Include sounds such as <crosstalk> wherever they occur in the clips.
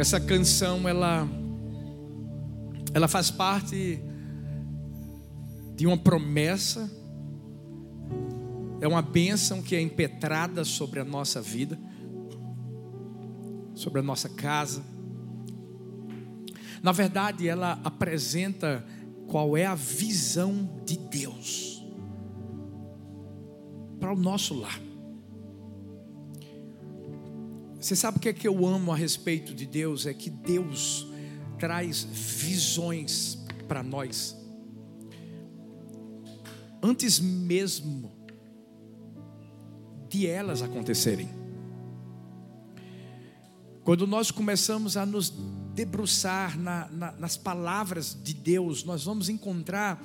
Essa canção ela ela faz parte de uma promessa, é uma bênção que é impetrada sobre a nossa vida, sobre a nossa casa. Na verdade, ela apresenta qual é a visão de Deus para o nosso lar. Você sabe o que é que eu amo a respeito de Deus? É que Deus traz visões para nós. Antes mesmo de elas acontecerem. Quando nós começamos a nos debruçar na, na, nas palavras de Deus, nós vamos encontrar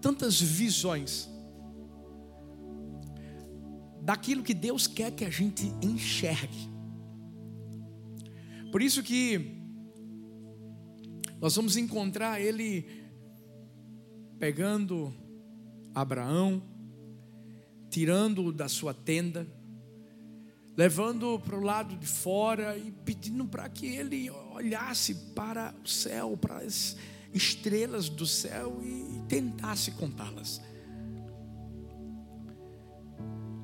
tantas visões daquilo que Deus quer que a gente enxergue. Por isso que nós vamos encontrar ele pegando Abraão, tirando-o da sua tenda, levando para o lado de fora e pedindo para que ele olhasse para o céu, para as estrelas do céu e tentasse contá-las.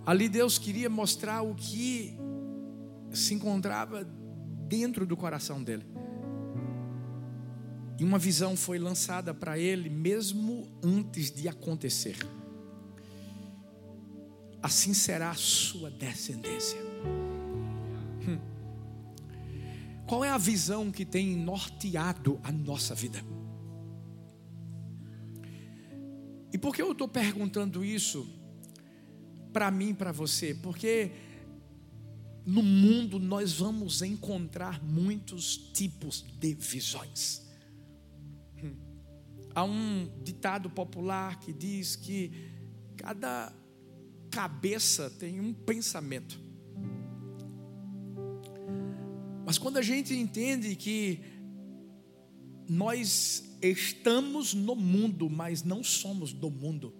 Ali Deus queria mostrar o que se encontrava dentro do coração dele. E uma visão foi lançada para ele mesmo antes de acontecer. Assim será a sua descendência. Hum. Qual é a visão que tem norteado a nossa vida? E por que eu estou perguntando isso? Para mim para você, porque no mundo nós vamos encontrar muitos tipos de visões. Hum. Há um ditado popular que diz que cada cabeça tem um pensamento. Mas quando a gente entende que nós estamos no mundo, mas não somos do mundo,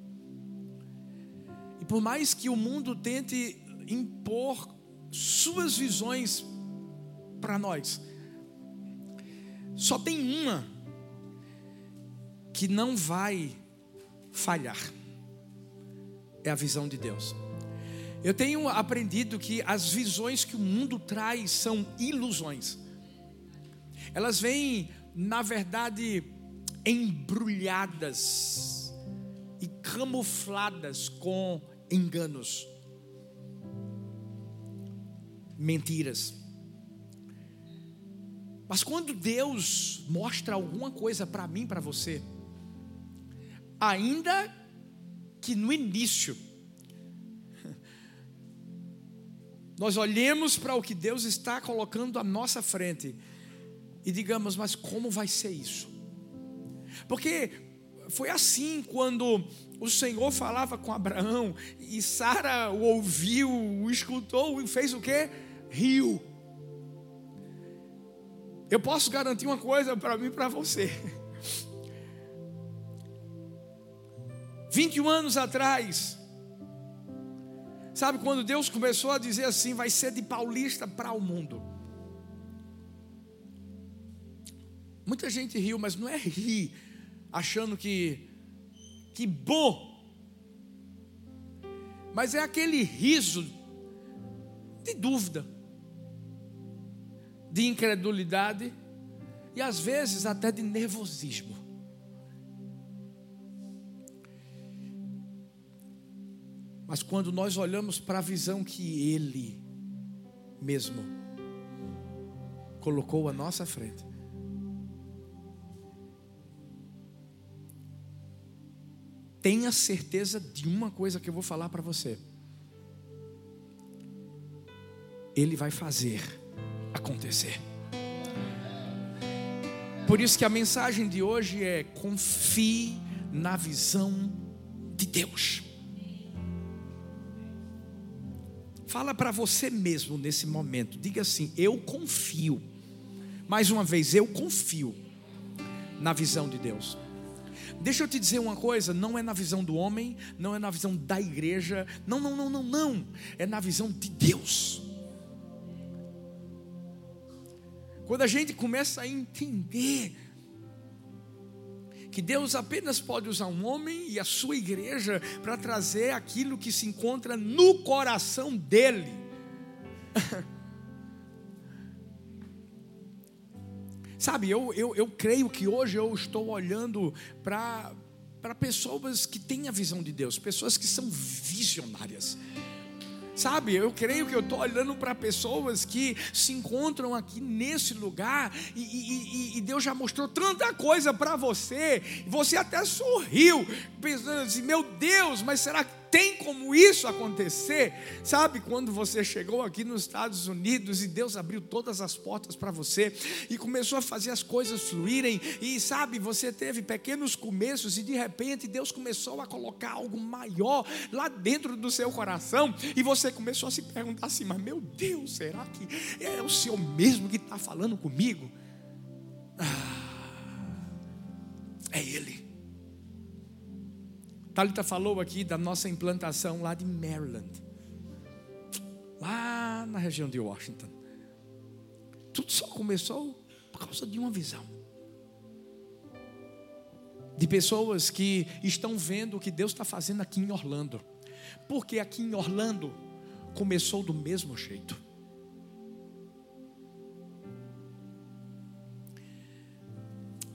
por mais que o mundo tente impor suas visões para nós, só tem uma que não vai falhar. É a visão de Deus. Eu tenho aprendido que as visões que o mundo traz são ilusões. Elas vêm, na verdade, embrulhadas e camufladas com enganos, mentiras. Mas quando Deus mostra alguma coisa para mim, para você, ainda que no início, <laughs> nós olhemos para o que Deus está colocando à nossa frente e digamos, mas como vai ser isso? Porque foi assim quando o Senhor falava com Abraão e Sara o ouviu, o escutou e fez o que? Riu. Eu posso garantir uma coisa para mim e para você. <laughs> 21 anos atrás, sabe quando Deus começou a dizer assim: vai ser de paulista para o mundo. Muita gente riu, mas não é rir achando que que bom. Mas é aquele riso de dúvida, de incredulidade e às vezes até de nervosismo. Mas quando nós olhamos para a visão que Ele mesmo colocou à nossa frente, tenha certeza de uma coisa que eu vou falar para você. Ele vai fazer acontecer. Por isso que a mensagem de hoje é: confie na visão de Deus. Fala para você mesmo nesse momento. Diga assim: Eu confio. Mais uma vez, eu confio na visão de Deus. Deixa eu te dizer uma coisa: não é na visão do homem, não é na visão da igreja, não, não, não, não, não, é na visão de Deus. quando a gente começa a entender que Deus apenas pode usar um homem e a sua igreja para trazer aquilo que se encontra no coração dele. <laughs> Sabe, eu, eu, eu creio que hoje eu estou olhando para pessoas que têm a visão de Deus, pessoas que são visionárias. Sabe, eu creio que eu estou olhando para pessoas que se encontram aqui nesse lugar e, e, e Deus já mostrou tanta coisa para você, você até sorriu, pensando assim: meu Deus, mas será que tem como isso acontecer? Sabe, quando você chegou aqui nos Estados Unidos e Deus abriu todas as portas para você e começou a fazer as coisas fluírem, e sabe, você teve pequenos começos e de repente Deus começou a colocar algo maior lá dentro do seu coração e você começou a se perguntar assim: mas meu Deus, será que é o Senhor mesmo que está falando comigo? Ah, Talita falou aqui da nossa implantação lá de Maryland, lá na região de Washington. Tudo só começou por causa de uma visão. De pessoas que estão vendo o que Deus está fazendo aqui em Orlando. Porque aqui em Orlando começou do mesmo jeito.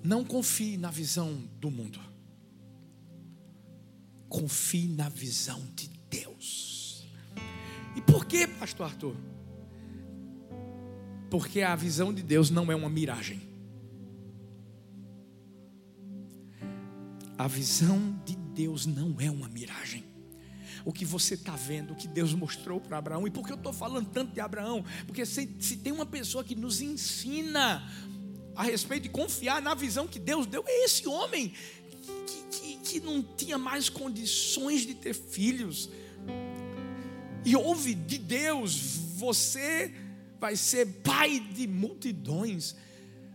Não confie na visão do mundo. Confie na visão de Deus. E por que, pastor Arthur? Porque a visão de Deus não é uma miragem. A visão de Deus não é uma miragem. O que você está vendo, o que Deus mostrou para Abraão. E por que eu estou falando tanto de Abraão? Porque se, se tem uma pessoa que nos ensina a respeito de confiar na visão que Deus deu, é esse homem que não tinha mais condições de ter filhos. E ouve de Deus: você vai ser pai de multidões.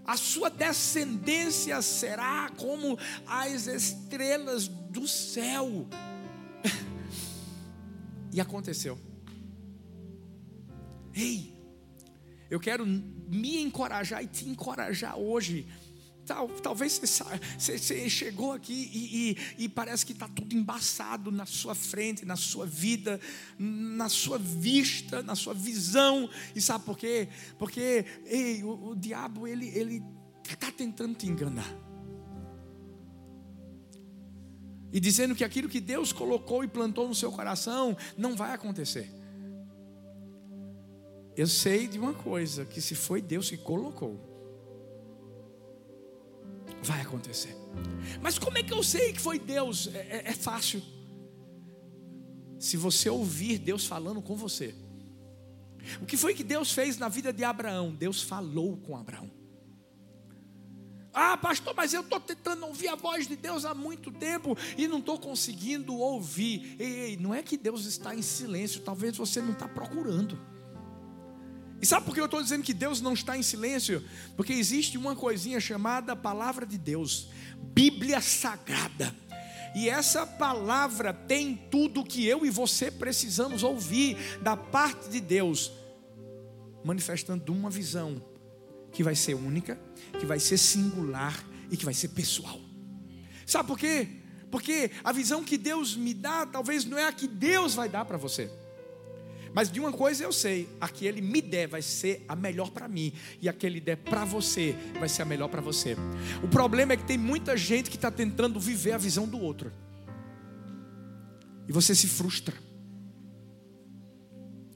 A sua descendência será como as estrelas do céu. <laughs> E aconteceu. Ei, eu quero me encorajar e te encorajar hoje Tal, talvez você, você, chegou aqui e, e, e parece que está tudo embaçado na sua frente, na sua vida, na sua vista, na sua visão. E sabe por quê? Porque ei, o, o diabo ele ele está tentando te enganar. E dizendo que aquilo que Deus colocou e plantou no seu coração não vai acontecer. Eu sei de uma coisa: que se foi Deus que colocou, vai acontecer. Mas como é que eu sei que foi Deus? É, é, é fácil. Se você ouvir Deus falando com você. O que foi que Deus fez na vida de Abraão? Deus falou com Abraão. Ah, pastor, mas eu estou tentando ouvir a voz de Deus há muito tempo e não estou conseguindo ouvir. Ei, ei, não é que Deus está em silêncio, talvez você não está procurando. E sabe por que eu estou dizendo que Deus não está em silêncio? Porque existe uma coisinha chamada Palavra de Deus, Bíblia Sagrada. E essa palavra tem tudo que eu e você precisamos ouvir da parte de Deus, manifestando uma visão que vai ser única, que vai ser singular e que vai ser pessoal. Sabe por quê? Porque a visão que Deus me dá, talvez não é a que Deus vai dar para você. Mas de uma coisa eu sei: a que Ele me der vai ser a melhor para mim, e a que Ele der para você vai ser a melhor para você. O problema é que tem muita gente que está tentando viver a visão do outro, e você se frustra,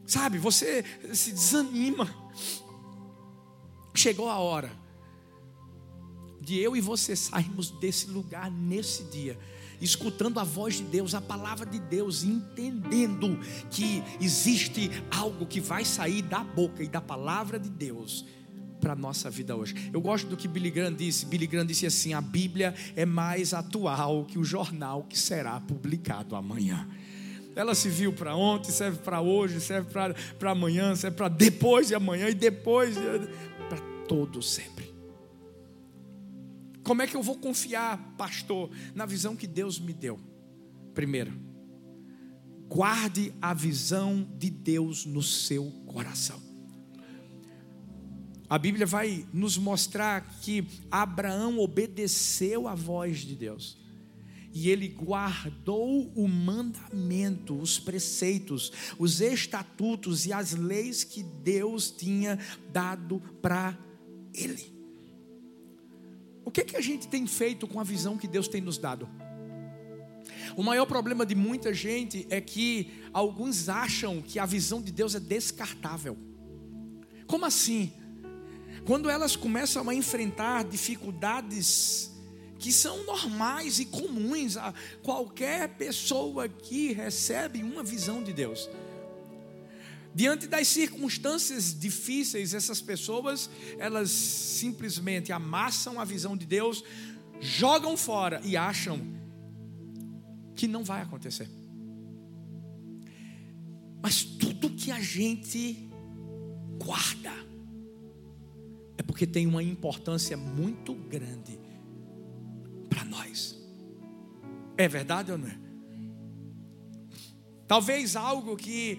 sabe? Você se desanima. Chegou a hora de eu e você sairmos desse lugar nesse dia escutando a voz de Deus, a palavra de Deus, entendendo que existe algo que vai sair da boca e da palavra de Deus para a nossa vida hoje. Eu gosto do que Billy Graham disse. Billy Graham disse assim: a Bíblia é mais atual que o jornal que será publicado amanhã. Ela se viu para ontem, serve para hoje, serve para amanhã, serve para depois de amanhã e depois para todo sempre. Como é que eu vou confiar, pastor, na visão que Deus me deu? Primeiro, guarde a visão de Deus no seu coração. a Bíblia vai nos mostrar que Abraão obedeceu a voz de Deus. E ele guardou o mandamento, os preceitos, os estatutos e as leis que Deus tinha dado para ele. O que, que a gente tem feito com a visão que Deus tem nos dado? O maior problema de muita gente é que alguns acham que a visão de Deus é descartável. Como assim? Quando elas começam a enfrentar dificuldades que são normais e comuns a qualquer pessoa que recebe uma visão de Deus. Diante das circunstâncias difíceis, essas pessoas, elas simplesmente amassam a visão de Deus, jogam fora e acham que não vai acontecer. Mas tudo que a gente guarda, é porque tem uma importância muito grande para nós. É verdade ou não é? Talvez algo que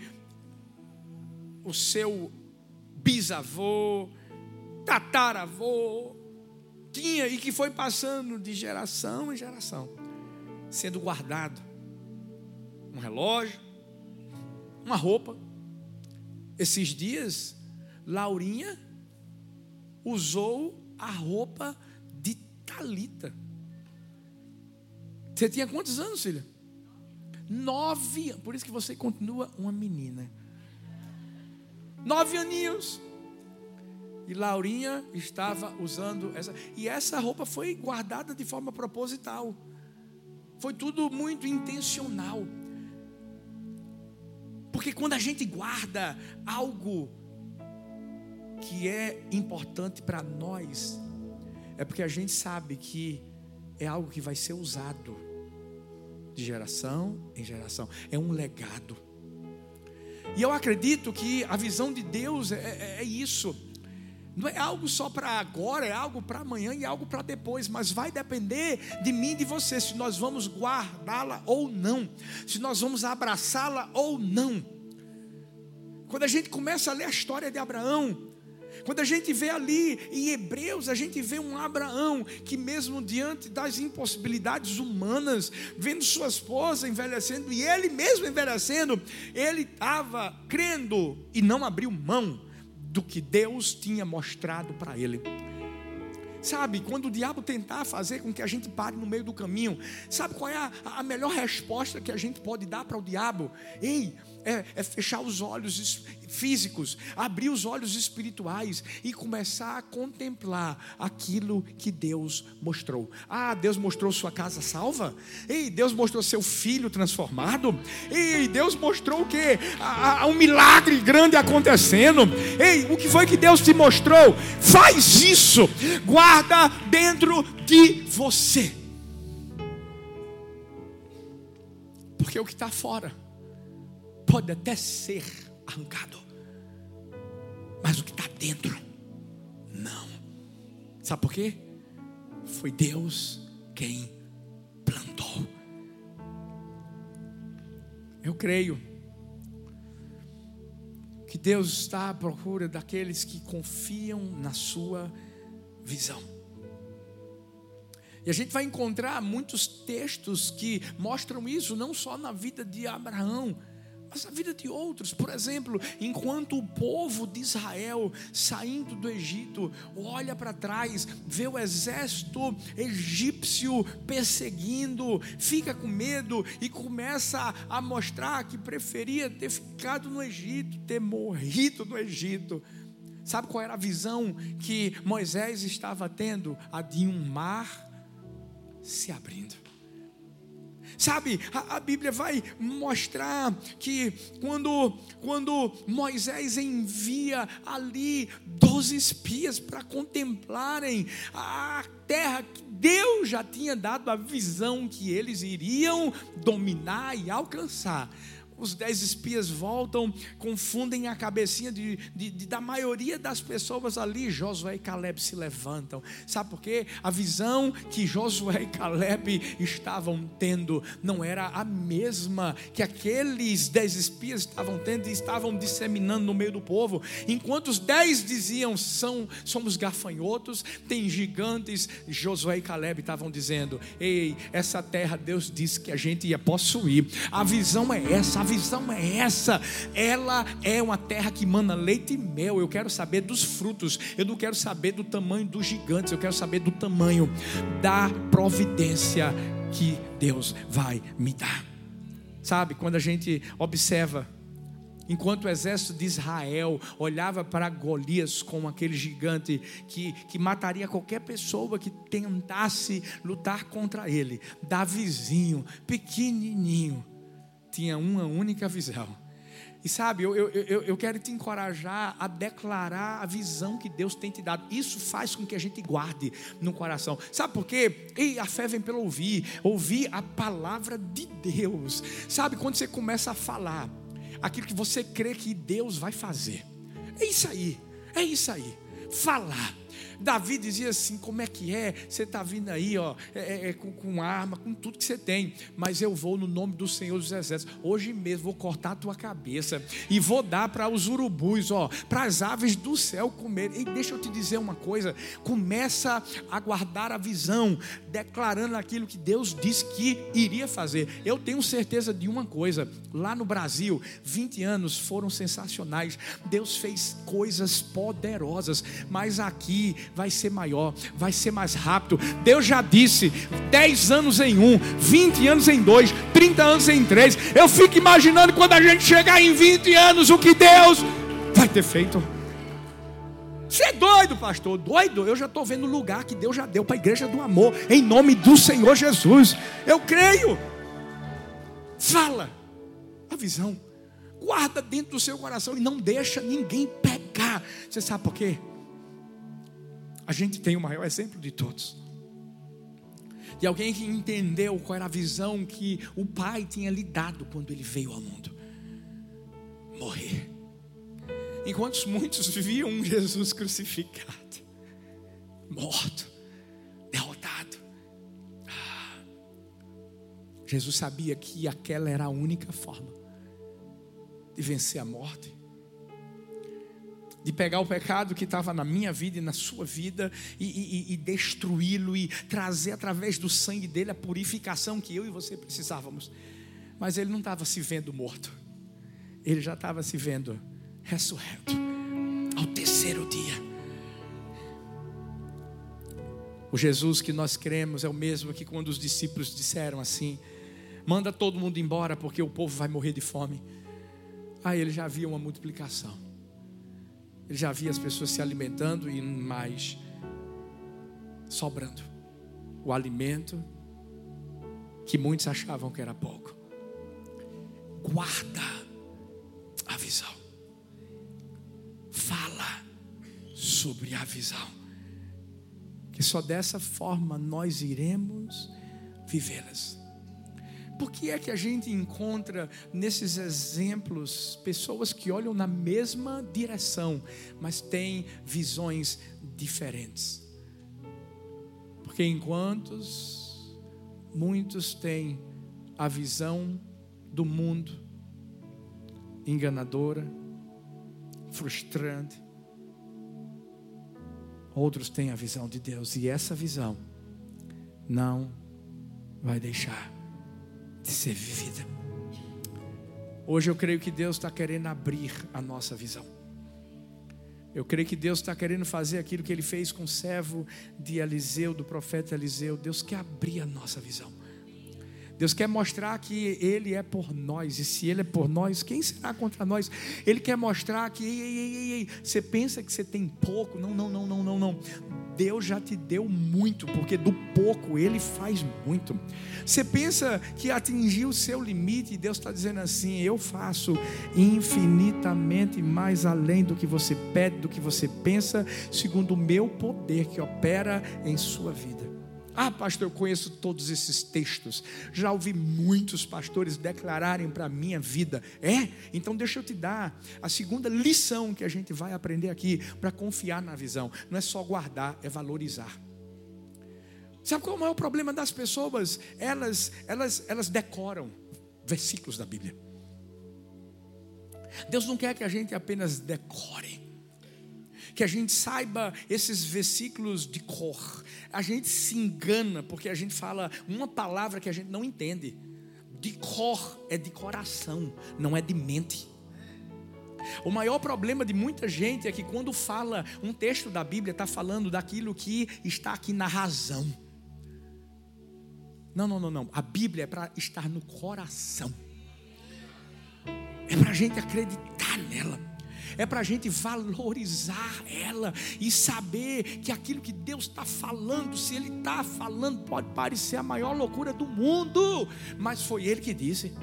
o seu bisavô, tataravô tinha e que foi passando de geração em geração, sendo guardado. Um relógio, uma roupa. Esses dias, Laurinha usou a roupa de Talita. Você tinha quantos anos, filha? Nove. Por isso que você continua uma menina. Nove aninhos. E Laurinha estava usando essa. E essa roupa foi guardada de forma proposital. Foi tudo muito intencional. Porque quando a gente guarda algo que é importante para nós, é porque a gente sabe que é algo que vai ser usado de geração em geração, é um legado. E eu acredito que a visão de Deus é, é, é isso. Não é algo só para agora, é algo para amanhã e algo para depois, mas vai depender de mim e de você, se nós vamos guardá-la ou não, se nós vamos abraçá-la ou não. Quando a gente começa a ler a história de Abraão, quando a gente vê ali em Hebreus, a gente vê um Abraão que, mesmo diante das impossibilidades humanas, vendo sua esposa envelhecendo e ele mesmo envelhecendo, ele estava crendo e não abriu mão do que Deus tinha mostrado para ele. Sabe, quando o diabo tentar fazer com que a gente pare no meio do caminho, sabe qual é a, a melhor resposta que a gente pode dar para o diabo? Ei, é, é fechar os olhos físicos, abrir os olhos espirituais e começar a contemplar aquilo que Deus mostrou. Ah, Deus mostrou sua casa salva? Ei, Deus mostrou seu filho transformado? Ei, Deus mostrou o que? Um milagre grande acontecendo. Ei, o que foi que Deus te mostrou? Faz isso, guarda dentro de você. Porque o que está fora pode até ser arrancado, mas o que está dentro, não. Sabe por quê? Foi Deus quem plantou. Eu creio que Deus está à procura daqueles que confiam na sua visão. E a gente vai encontrar muitos textos que mostram isso, não só na vida de Abraão, mas a vida de outros. Por exemplo, enquanto o povo de Israel saindo do Egito olha para trás, vê o exército egípcio perseguindo, fica com medo e começa a mostrar que preferia ter ficado no Egito, ter morrido no Egito. Sabe qual era a visão que Moisés estava tendo? A de um mar se abrindo. Sabe, a, a, Bíblia vai mostrar que quando, quando Moisés envia ali doze espias para contemplarem a terra que Deus já tinha dado a visão que eles iriam dominar e alcançar. Os dez espias voltam, confundem a cabecinha de, de, de, da maioria das pessoas ali. Josué e Caleb se levantam. Sabe por quê? A visão que Josué e Caleb estavam tendo não era a mesma que aqueles dez espias estavam tendo e estavam disseminando no meio do povo. Enquanto os dez diziam, São, somos gafanhotos, tem gigantes, Josué e Caleb estavam dizendo: Ei, essa terra Deus disse que a gente ia possuir. A visão é essa, visão é essa. Ela é uma terra que mana leite e mel. Eu quero saber dos frutos. Eu não quero saber do tamanho dos gigantes. Eu quero saber do tamanho da providência que Deus vai me dar. Sabe, quando a gente observa Enquanto o exército de Israel olhava para Golias como aquele gigante que, que mataria qualquer pessoa que tentasse lutar contra ele, Davizinho, pequenininho, tinha uma única visão. E sabe, eu, eu, eu, eu quero te encorajar a declarar a visão que Deus tem te dado. Isso faz com que a gente guarde no coração. Sabe por quê? E a fé vem pelo ouvir, ouvir a palavra de Deus. Sabe, quando você começa a falar aquilo que você crê que Deus vai fazer. É isso aí, é isso aí. Falar Davi dizia assim: como é que é? Você está vindo aí, ó, é, é, é, com, com, arma, com tudo que você tem, mas eu vou no nome do Senhor dos Exércitos. Hoje mesmo vou cortar a tua cabeça e vou dar para os urubus, ó, para as aves do céu comer. E deixa eu te dizer uma coisa: começa a guardar a visão, declarando aquilo que Deus disse que iria fazer. Eu tenho certeza de uma coisa: lá no Brasil, 20 anos foram sensacionais. Deus fez coisas poderosas, mas aqui vai ser maior, vai ser mais rápido. Deus já disse: 10 anos em um, 20 anos em dois, 30 anos em três. Eu fico imaginando quando a gente chegar em 20 anos o que Deus vai ter feito. Você é doido, pastor? Doido? Eu já estou vendo o lugar que Deus já deu para a igreja do amor, em nome do Senhor Jesus. Eu creio. Fala a visão, guarda dentro do seu coração e não deixa ninguém pegar. Você sabe por quê? A gente tem o maior exemplo de todos. De alguém que entendeu qual era a visão que o pai tinha lhe dado quando ele veio ao mundo: morrer. Enquanto muitos viam um Jesus crucificado, morto, derrotado. Ah, Jesus sabia que aquela era a única forma de vencer a morte de pegar o pecado que estava na minha vida e na sua vida e, e, e destruí-lo e trazer através do sangue dele a purificação que eu e você precisávamos. Mas ele não estava se vendo morto, ele já estava se vendo ressurreto ao terceiro dia. O Jesus que nós cremos é o mesmo que quando os discípulos disseram assim: manda todo mundo embora porque o povo vai morrer de fome. Aí ele já havia uma multiplicação. Ele já via as pessoas se alimentando e mais sobrando. O alimento que muitos achavam que era pouco. Guarda a visão. Fala sobre a visão. Que só dessa forma nós iremos vivê-las. Por que é que a gente encontra nesses exemplos pessoas que olham na mesma direção, mas têm visões diferentes? Porque enquanto muitos têm a visão do mundo enganadora, frustrante, outros têm a visão de Deus e essa visão não vai deixar de ser vivida. Hoje eu creio que Deus está querendo abrir a nossa visão. Eu creio que Deus está querendo fazer aquilo que Ele fez com o servo de Eliseu, do profeta Eliseu. Deus quer abrir a nossa visão. Deus quer mostrar que Ele é por nós, e se Ele é por nós, quem será contra nós? Ele quer mostrar que ei, ei, ei, ei, você pensa que você tem pouco, não, não, não, não, não, não. Deus já te deu muito, porque do pouco Ele faz muito. Você pensa que atingiu o seu limite, e Deus está dizendo assim: Eu faço infinitamente mais além do que você pede, do que você pensa, segundo o meu poder que opera em sua vida. Ah, pastor, eu conheço todos esses textos. Já ouvi muitos pastores declararem para a minha vida. É? Então deixa eu te dar a segunda lição que a gente vai aprender aqui para confiar na visão. Não é só guardar, é valorizar. Sabe qual é o problema das pessoas? Elas, elas, elas decoram versículos da Bíblia. Deus não quer que a gente apenas decore que a gente saiba esses versículos de cor. A gente se engana porque a gente fala uma palavra que a gente não entende. De cor é de coração, não é de mente. O maior problema de muita gente é que quando fala um texto da Bíblia, está falando daquilo que está aqui na razão. Não, não, não, não. A Bíblia é para estar no coração. É para a gente acreditar nela é para a gente valorizar ela e saber que aquilo que Deus está falando, se Ele está falando, pode parecer a maior loucura do mundo, mas foi Ele que disse.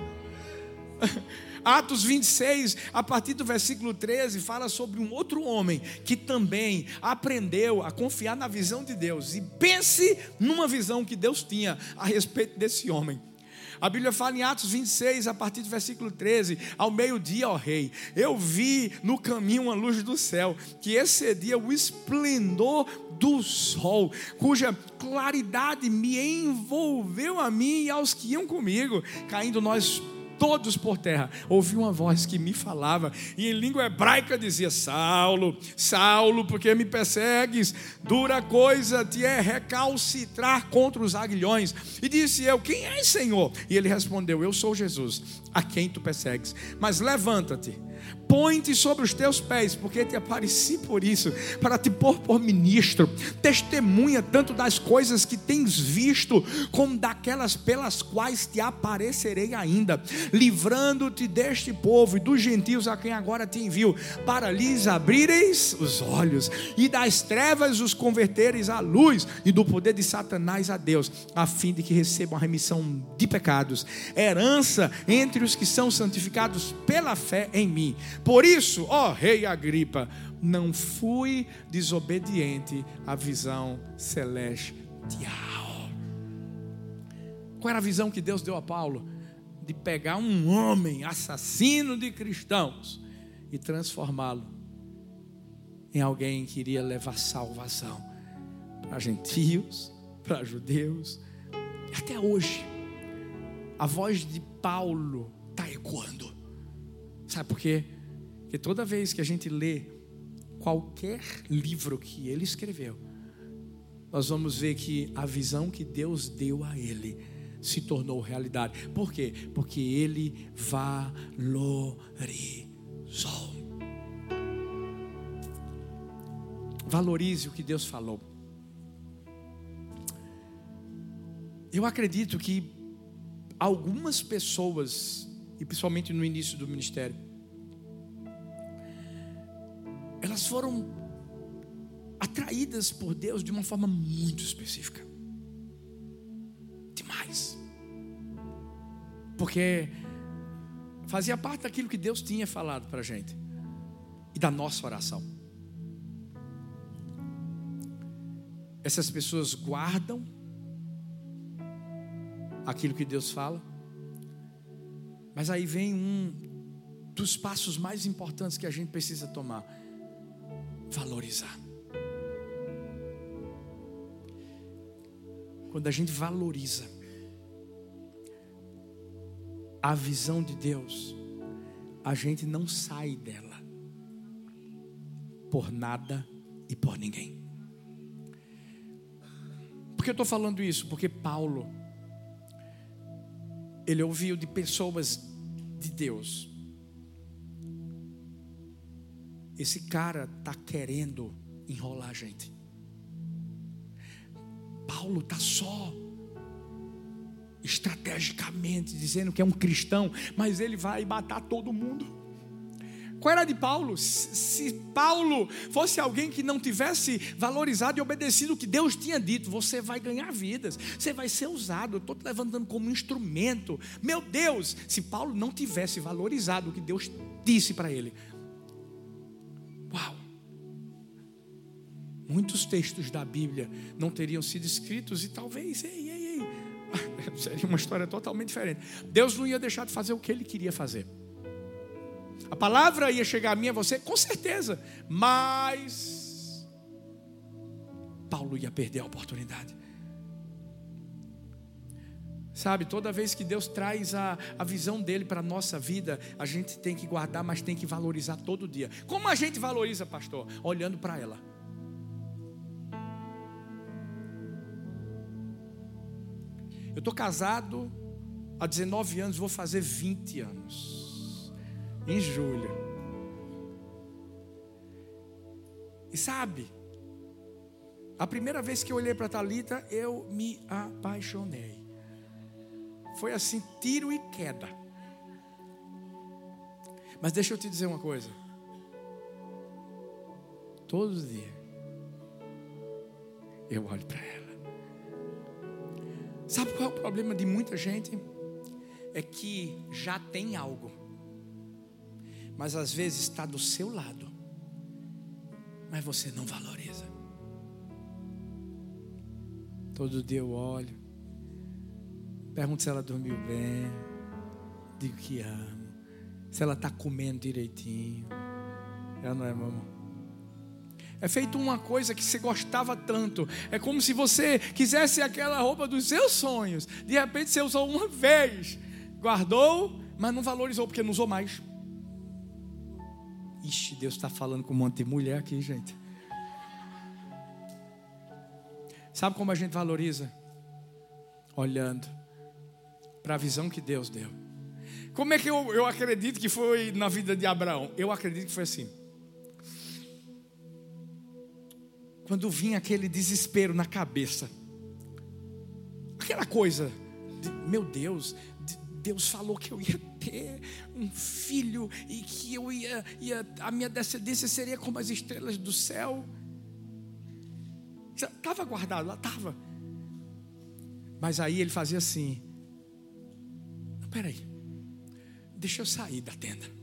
<laughs> Atos 26, a partir do versículo 13, fala sobre um outro homem que também aprendeu a confiar na visão de Deus. E pense numa visão que Deus tinha a respeito desse homem. A Bíblia fala em Atos 26, a partir do versículo 13: Ao meio-dia, ó rei, eu vi no caminho uma luz do céu que excedia o esplendor do sol, cuja claridade me envolveu a mim e aos que iam comigo, caindo nós todos por terra, ouvi uma voz que me falava, e em língua hebraica dizia: Saulo, Saulo, porque me persegues? Dura coisa te é recalcitrar contra os aguilhões. E disse eu: Quem és, Senhor? E ele respondeu: Eu sou Jesus, a quem tu persegues. Mas levanta-te põe-te sobre os teus pés, porque te apareci por isso, para te pôr por ministro, testemunha tanto das coisas que tens visto, como daquelas pelas quais te aparecerei ainda, livrando-te deste povo e dos gentios a quem agora te envio, para lhes abrireis os olhos, e das trevas os convertereis à luz, e do poder de Satanás a Deus, a fim de que recebam a remissão de pecados, herança entre os que são santificados pela fé em mim. Por isso, ó rei Agripa, não fui desobediente à visão celestial. Qual era a visão que Deus deu a Paulo? De pegar um homem assassino de cristãos e transformá-lo em alguém que iria levar salvação para gentios, para judeus. Até hoje, a voz de Paulo está ecoando. Sabe por quê? Porque toda vez que a gente lê qualquer livro que ele escreveu, nós vamos ver que a visão que Deus deu a ele se tornou realidade. Por quê? Porque ele valorizou. Valorize o que Deus falou. Eu acredito que algumas pessoas, e principalmente no início do ministério, elas foram atraídas por Deus de uma forma muito específica. Demais. Porque fazia parte daquilo que Deus tinha falado para a gente e da nossa oração. Essas pessoas guardam aquilo que Deus fala, mas aí vem um dos passos mais importantes que a gente precisa tomar valorizar. Quando a gente valoriza a visão de Deus, a gente não sai dela por nada e por ninguém. Por que eu estou falando isso? Porque Paulo, ele ouviu de pessoas de Deus esse cara está querendo enrolar a gente. Paulo está só estrategicamente dizendo que é um cristão, mas ele vai matar todo mundo. Qual era de Paulo? Se Paulo fosse alguém que não tivesse valorizado e obedecido o que Deus tinha dito, você vai ganhar vidas, você vai ser usado. Eu estou te levantando como um instrumento. Meu Deus, se Paulo não tivesse valorizado o que Deus disse para ele, muitos textos da Bíblia não teriam sido escritos e talvez, ei, ei, ei, <laughs> seria uma história totalmente diferente. Deus não ia deixar de fazer o que ele queria fazer. A palavra ia chegar a mim e a você, com certeza, mas Paulo ia perder a oportunidade. Sabe, toda vez que Deus traz a, a visão dele para a nossa vida, a gente tem que guardar, mas tem que valorizar todo dia. Como a gente valoriza, pastor? Olhando para ela. Eu estou casado há 19 anos, vou fazer 20 anos. Em julho. E sabe, a primeira vez que eu olhei para Talita, eu me apaixonei. Foi assim, tiro e queda. Mas deixa eu te dizer uma coisa. Todos os dias eu olho para ela. Sabe qual é o problema de muita gente? É que já tem algo, mas às vezes está do seu lado, mas você não valoriza. Todo dia eu olho, Pergunto se ela dormiu bem. Digo que amo. Se ela está comendo direitinho. Ela não é, mamãe. É feito uma coisa que você gostava tanto. É como se você quisesse aquela roupa dos seus sonhos. De repente você usou uma vez, guardou, mas não valorizou porque não usou mais. Ixi, Deus está falando com um monte de mulher aqui, gente. Sabe como a gente valoriza? Olhando para a visão que Deus deu. Como é que eu, eu acredito que foi na vida de Abraão? Eu acredito que foi assim. Quando vinha aquele desespero na cabeça, aquela coisa, de, meu Deus, de, Deus falou que eu ia ter um filho e que eu ia, ia, a minha descendência seria como as estrelas do céu. Estava guardado lá, estava. Mas aí ele fazia assim: Peraí, deixa eu sair da tenda.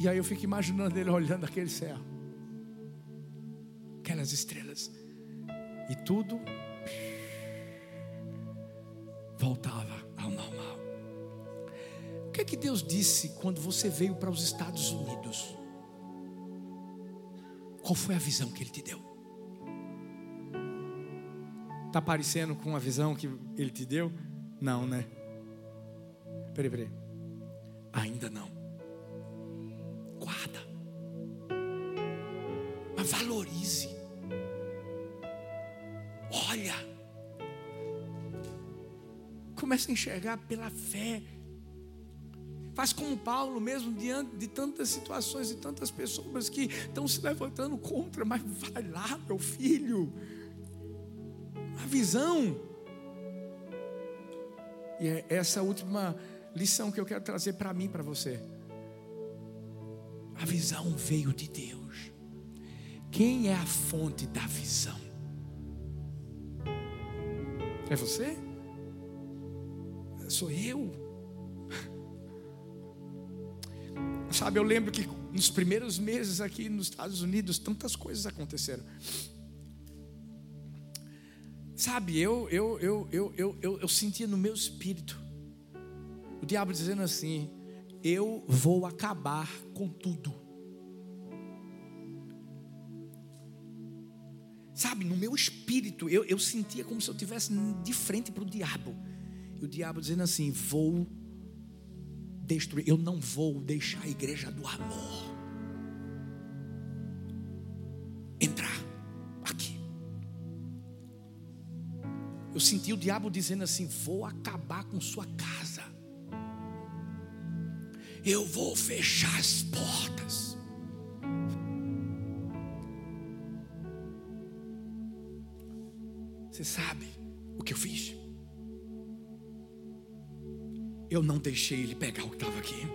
E aí eu fico imaginando ele olhando aquele céu, aquelas estrelas, e tudo voltava ao normal. O que é que Deus disse quando você veio para os Estados Unidos? Qual foi a visão que Ele te deu? Está parecendo com a visão que ele te deu? Não, né? Peraí, peraí. Ainda não. Valorize. Olha. Comece a enxergar pela fé. Faz como Paulo mesmo, diante de tantas situações e tantas pessoas que estão se levantando contra, mas vai lá, meu filho visão. E é essa última lição que eu quero trazer para mim, para você. A visão veio de Deus. Quem é a fonte da visão? É você? Sou eu. <laughs> Sabe, eu lembro que nos primeiros meses aqui nos Estados Unidos, tantas coisas aconteceram. Sabe, eu, eu, eu, eu, eu, eu, eu sentia no meu espírito o diabo dizendo assim: Eu vou acabar com tudo. Sabe, no meu espírito, eu, eu sentia como se eu estivesse de frente para o diabo. E o diabo dizendo assim: Vou destruir, eu não vou deixar a igreja do amor entrar. Eu senti o diabo dizendo assim: Vou acabar com sua casa. Eu vou fechar as portas. Você sabe o que eu fiz? Eu não deixei ele pegar o que estava aqui.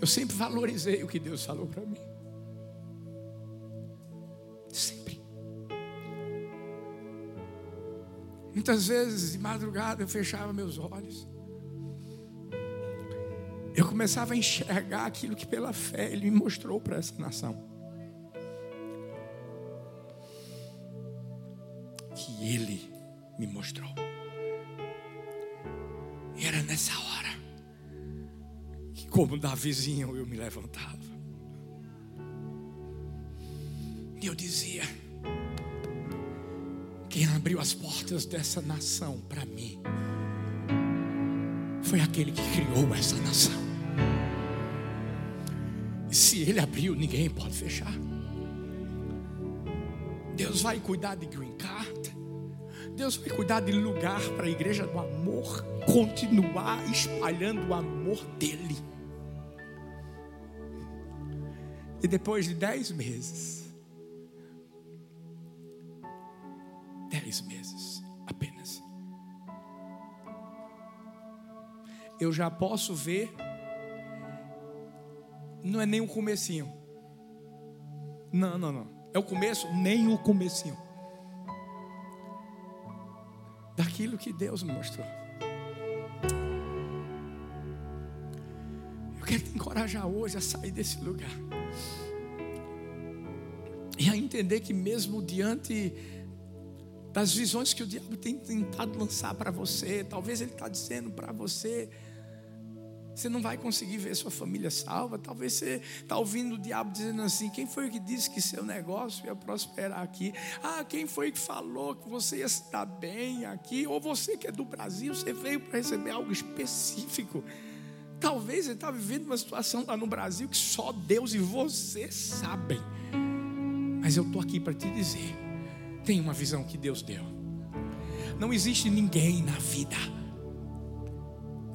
Eu sempre valorizei o que Deus falou para mim. Muitas vezes de madrugada eu fechava meus olhos. Começava a enxergar aquilo que pela fé Ele me mostrou para essa nação. Que Ele me mostrou. E era nessa hora que, como Davizinho, eu me levantava. E eu dizia: quem abriu as portas dessa nação para mim foi aquele que criou essa nação. Se ele abriu, ninguém pode fechar. Deus vai cuidar de green card. Deus vai cuidar de lugar para a igreja do amor continuar espalhando o amor dele. E depois de dez meses, Dez meses apenas. Eu já posso ver, não é nem o comecinho. Não, não, não. É o começo, nem o comecinho. Daquilo que Deus me mostrou. Eu quero te encorajar hoje a sair desse lugar. E a entender que mesmo diante das visões que o diabo tem tentado lançar para você. Talvez ele está dizendo para você. Você não vai conseguir ver sua família salva. Talvez você está ouvindo o diabo dizendo assim: quem foi que disse que seu negócio ia prosperar aqui? Ah, quem foi que falou que você ia estar bem aqui? Ou você que é do Brasil, você veio para receber algo específico. Talvez você está vivendo uma situação lá no Brasil que só Deus e você sabem. Mas eu estou aqui para te dizer tem uma visão que Deus deu. Não existe ninguém na vida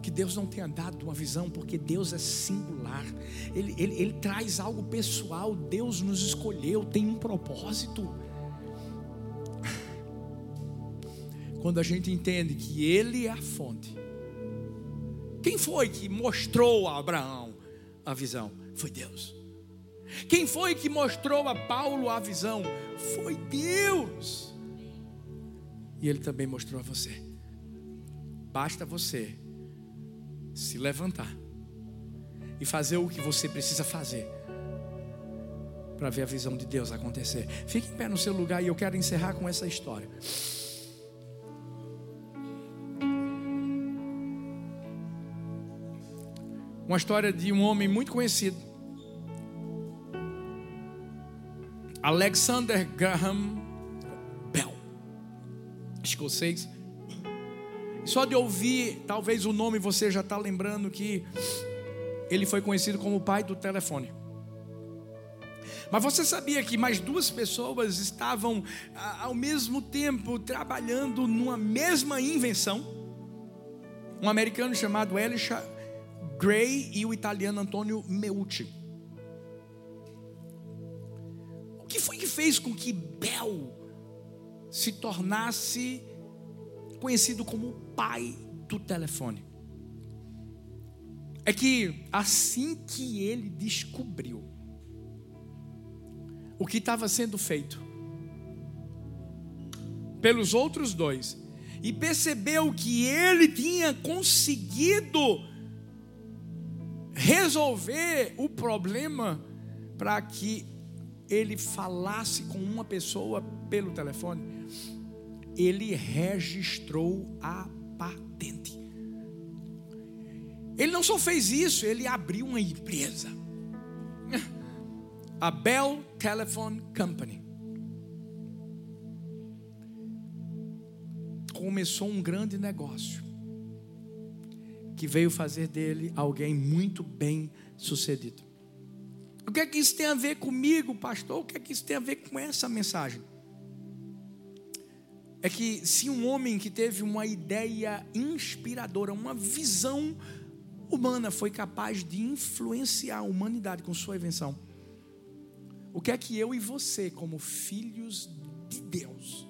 que Deus não tenha dado uma visão, porque Deus é singular, ele, ele, ele traz algo pessoal. Deus nos escolheu, tem um propósito. Quando a gente entende que Ele é a fonte, quem foi que mostrou a Abraão a visão? Foi Deus. Quem foi que mostrou a Paulo a visão? Foi Deus. E ele também mostrou a você. Basta você se levantar e fazer o que você precisa fazer para ver a visão de Deus acontecer. Fique em pé no seu lugar e eu quero encerrar com essa história. Uma história de um homem muito conhecido Alexander Graham Bell, escocês. Só de ouvir, talvez o nome você já está lembrando que ele foi conhecido como o pai do telefone. Mas você sabia que mais duas pessoas estavam ao mesmo tempo trabalhando numa mesma invenção? Um americano chamado Elisha Gray e o italiano Antonio Meucci. que foi que fez com que Bel se tornasse conhecido como o pai do telefone? É que assim que ele descobriu o que estava sendo feito pelos outros dois e percebeu que ele tinha conseguido resolver o problema para que ele falasse com uma pessoa pelo telefone, ele registrou a patente. Ele não só fez isso, ele abriu uma empresa. A Bell Telephone Company. Começou um grande negócio que veio fazer dele alguém muito bem sucedido. O que é que isso tem a ver comigo, pastor? O que é que isso tem a ver com essa mensagem? É que se um homem que teve uma ideia inspiradora, uma visão humana foi capaz de influenciar a humanidade com sua invenção, o que é que eu e você, como filhos de Deus,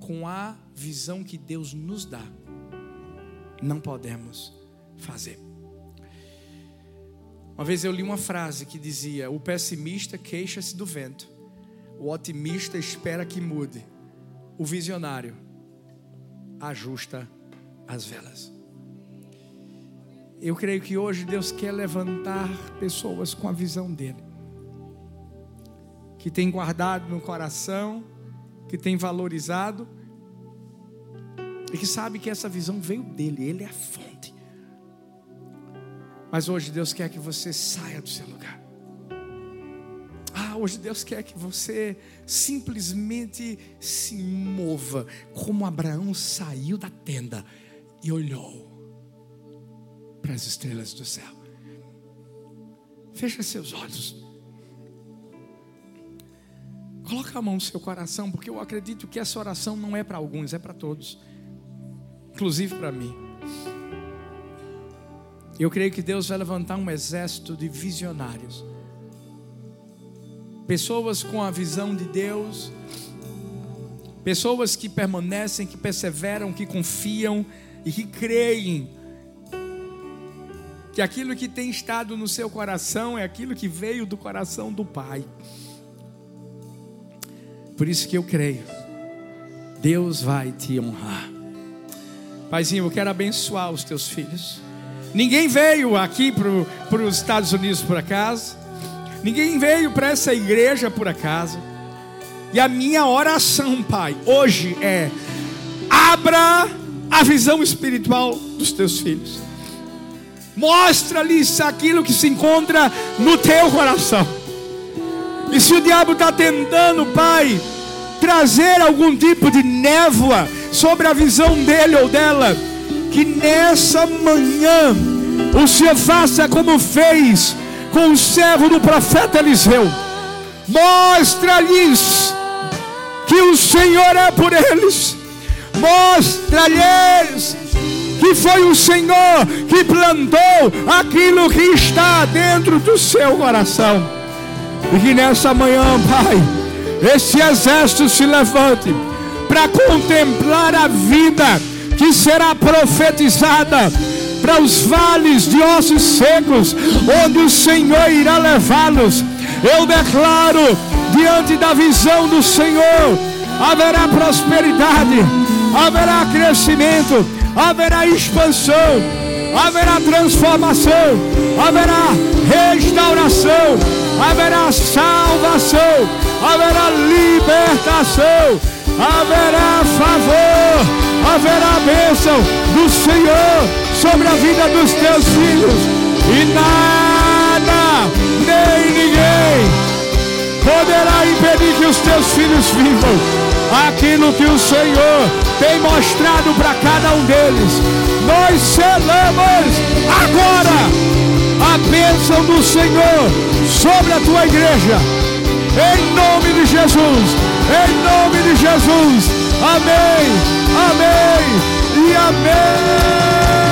com a visão que Deus nos dá, não podemos fazer? Uma vez eu li uma frase que dizia: O pessimista queixa-se do vento, o otimista espera que mude, o visionário ajusta as velas. Eu creio que hoje Deus quer levantar pessoas com a visão dele, que tem guardado no coração, que tem valorizado e que sabe que essa visão veio dele, ele é a fonte. Mas hoje Deus quer que você saia do seu lugar. Hoje Deus quer que você simplesmente se mova, como Abraão saiu da tenda e olhou para as estrelas do céu. Feche seus olhos. Coloca a mão no seu coração, porque eu acredito que essa oração não é para alguns, é para todos, inclusive para mim. Eu creio que Deus vai levantar um exército de visionários pessoas com a visão de Deus, pessoas que permanecem, que perseveram, que confiam e que creem que aquilo que tem estado no seu coração é aquilo que veio do coração do Pai. Por isso que eu creio, Deus vai te honrar. Paizinho, eu quero abençoar os teus filhos. Ninguém veio aqui para os Estados Unidos por acaso. Ninguém veio para essa igreja por acaso. E a minha oração, Pai, hoje é: abra a visão espiritual dos teus filhos. Mostra-lhes aquilo que se encontra no teu coração. E se o diabo está tentando, Pai, trazer algum tipo de névoa sobre a visão dele ou dela, que nessa manhã o Senhor faça como fez com o servo do profeta Eliseu. Mostra-lhes que o Senhor é por eles. Mostra-lhes que foi o Senhor que plantou aquilo que está dentro do seu coração. E que nessa manhã, Pai, esse exército se levante para contemplar a vida que será profetizada para os vales de ossos secos, onde o Senhor irá levá-los. Eu declaro, diante da visão do Senhor, haverá prosperidade, haverá crescimento, haverá expansão, haverá transformação, haverá restauração, haverá salvação, haverá libertação, haverá favor, haverá bênção do Senhor sobre a vida dos teus filhos. E nada, nem ninguém poderá impedir que os teus filhos vivam aquilo que o Senhor tem mostrado para cada um deles. Nós selamos agora a bênção do Senhor sobre a tua igreja. Em nome de Jesus. Em nome de Jesus. Amém. Amém. E amém.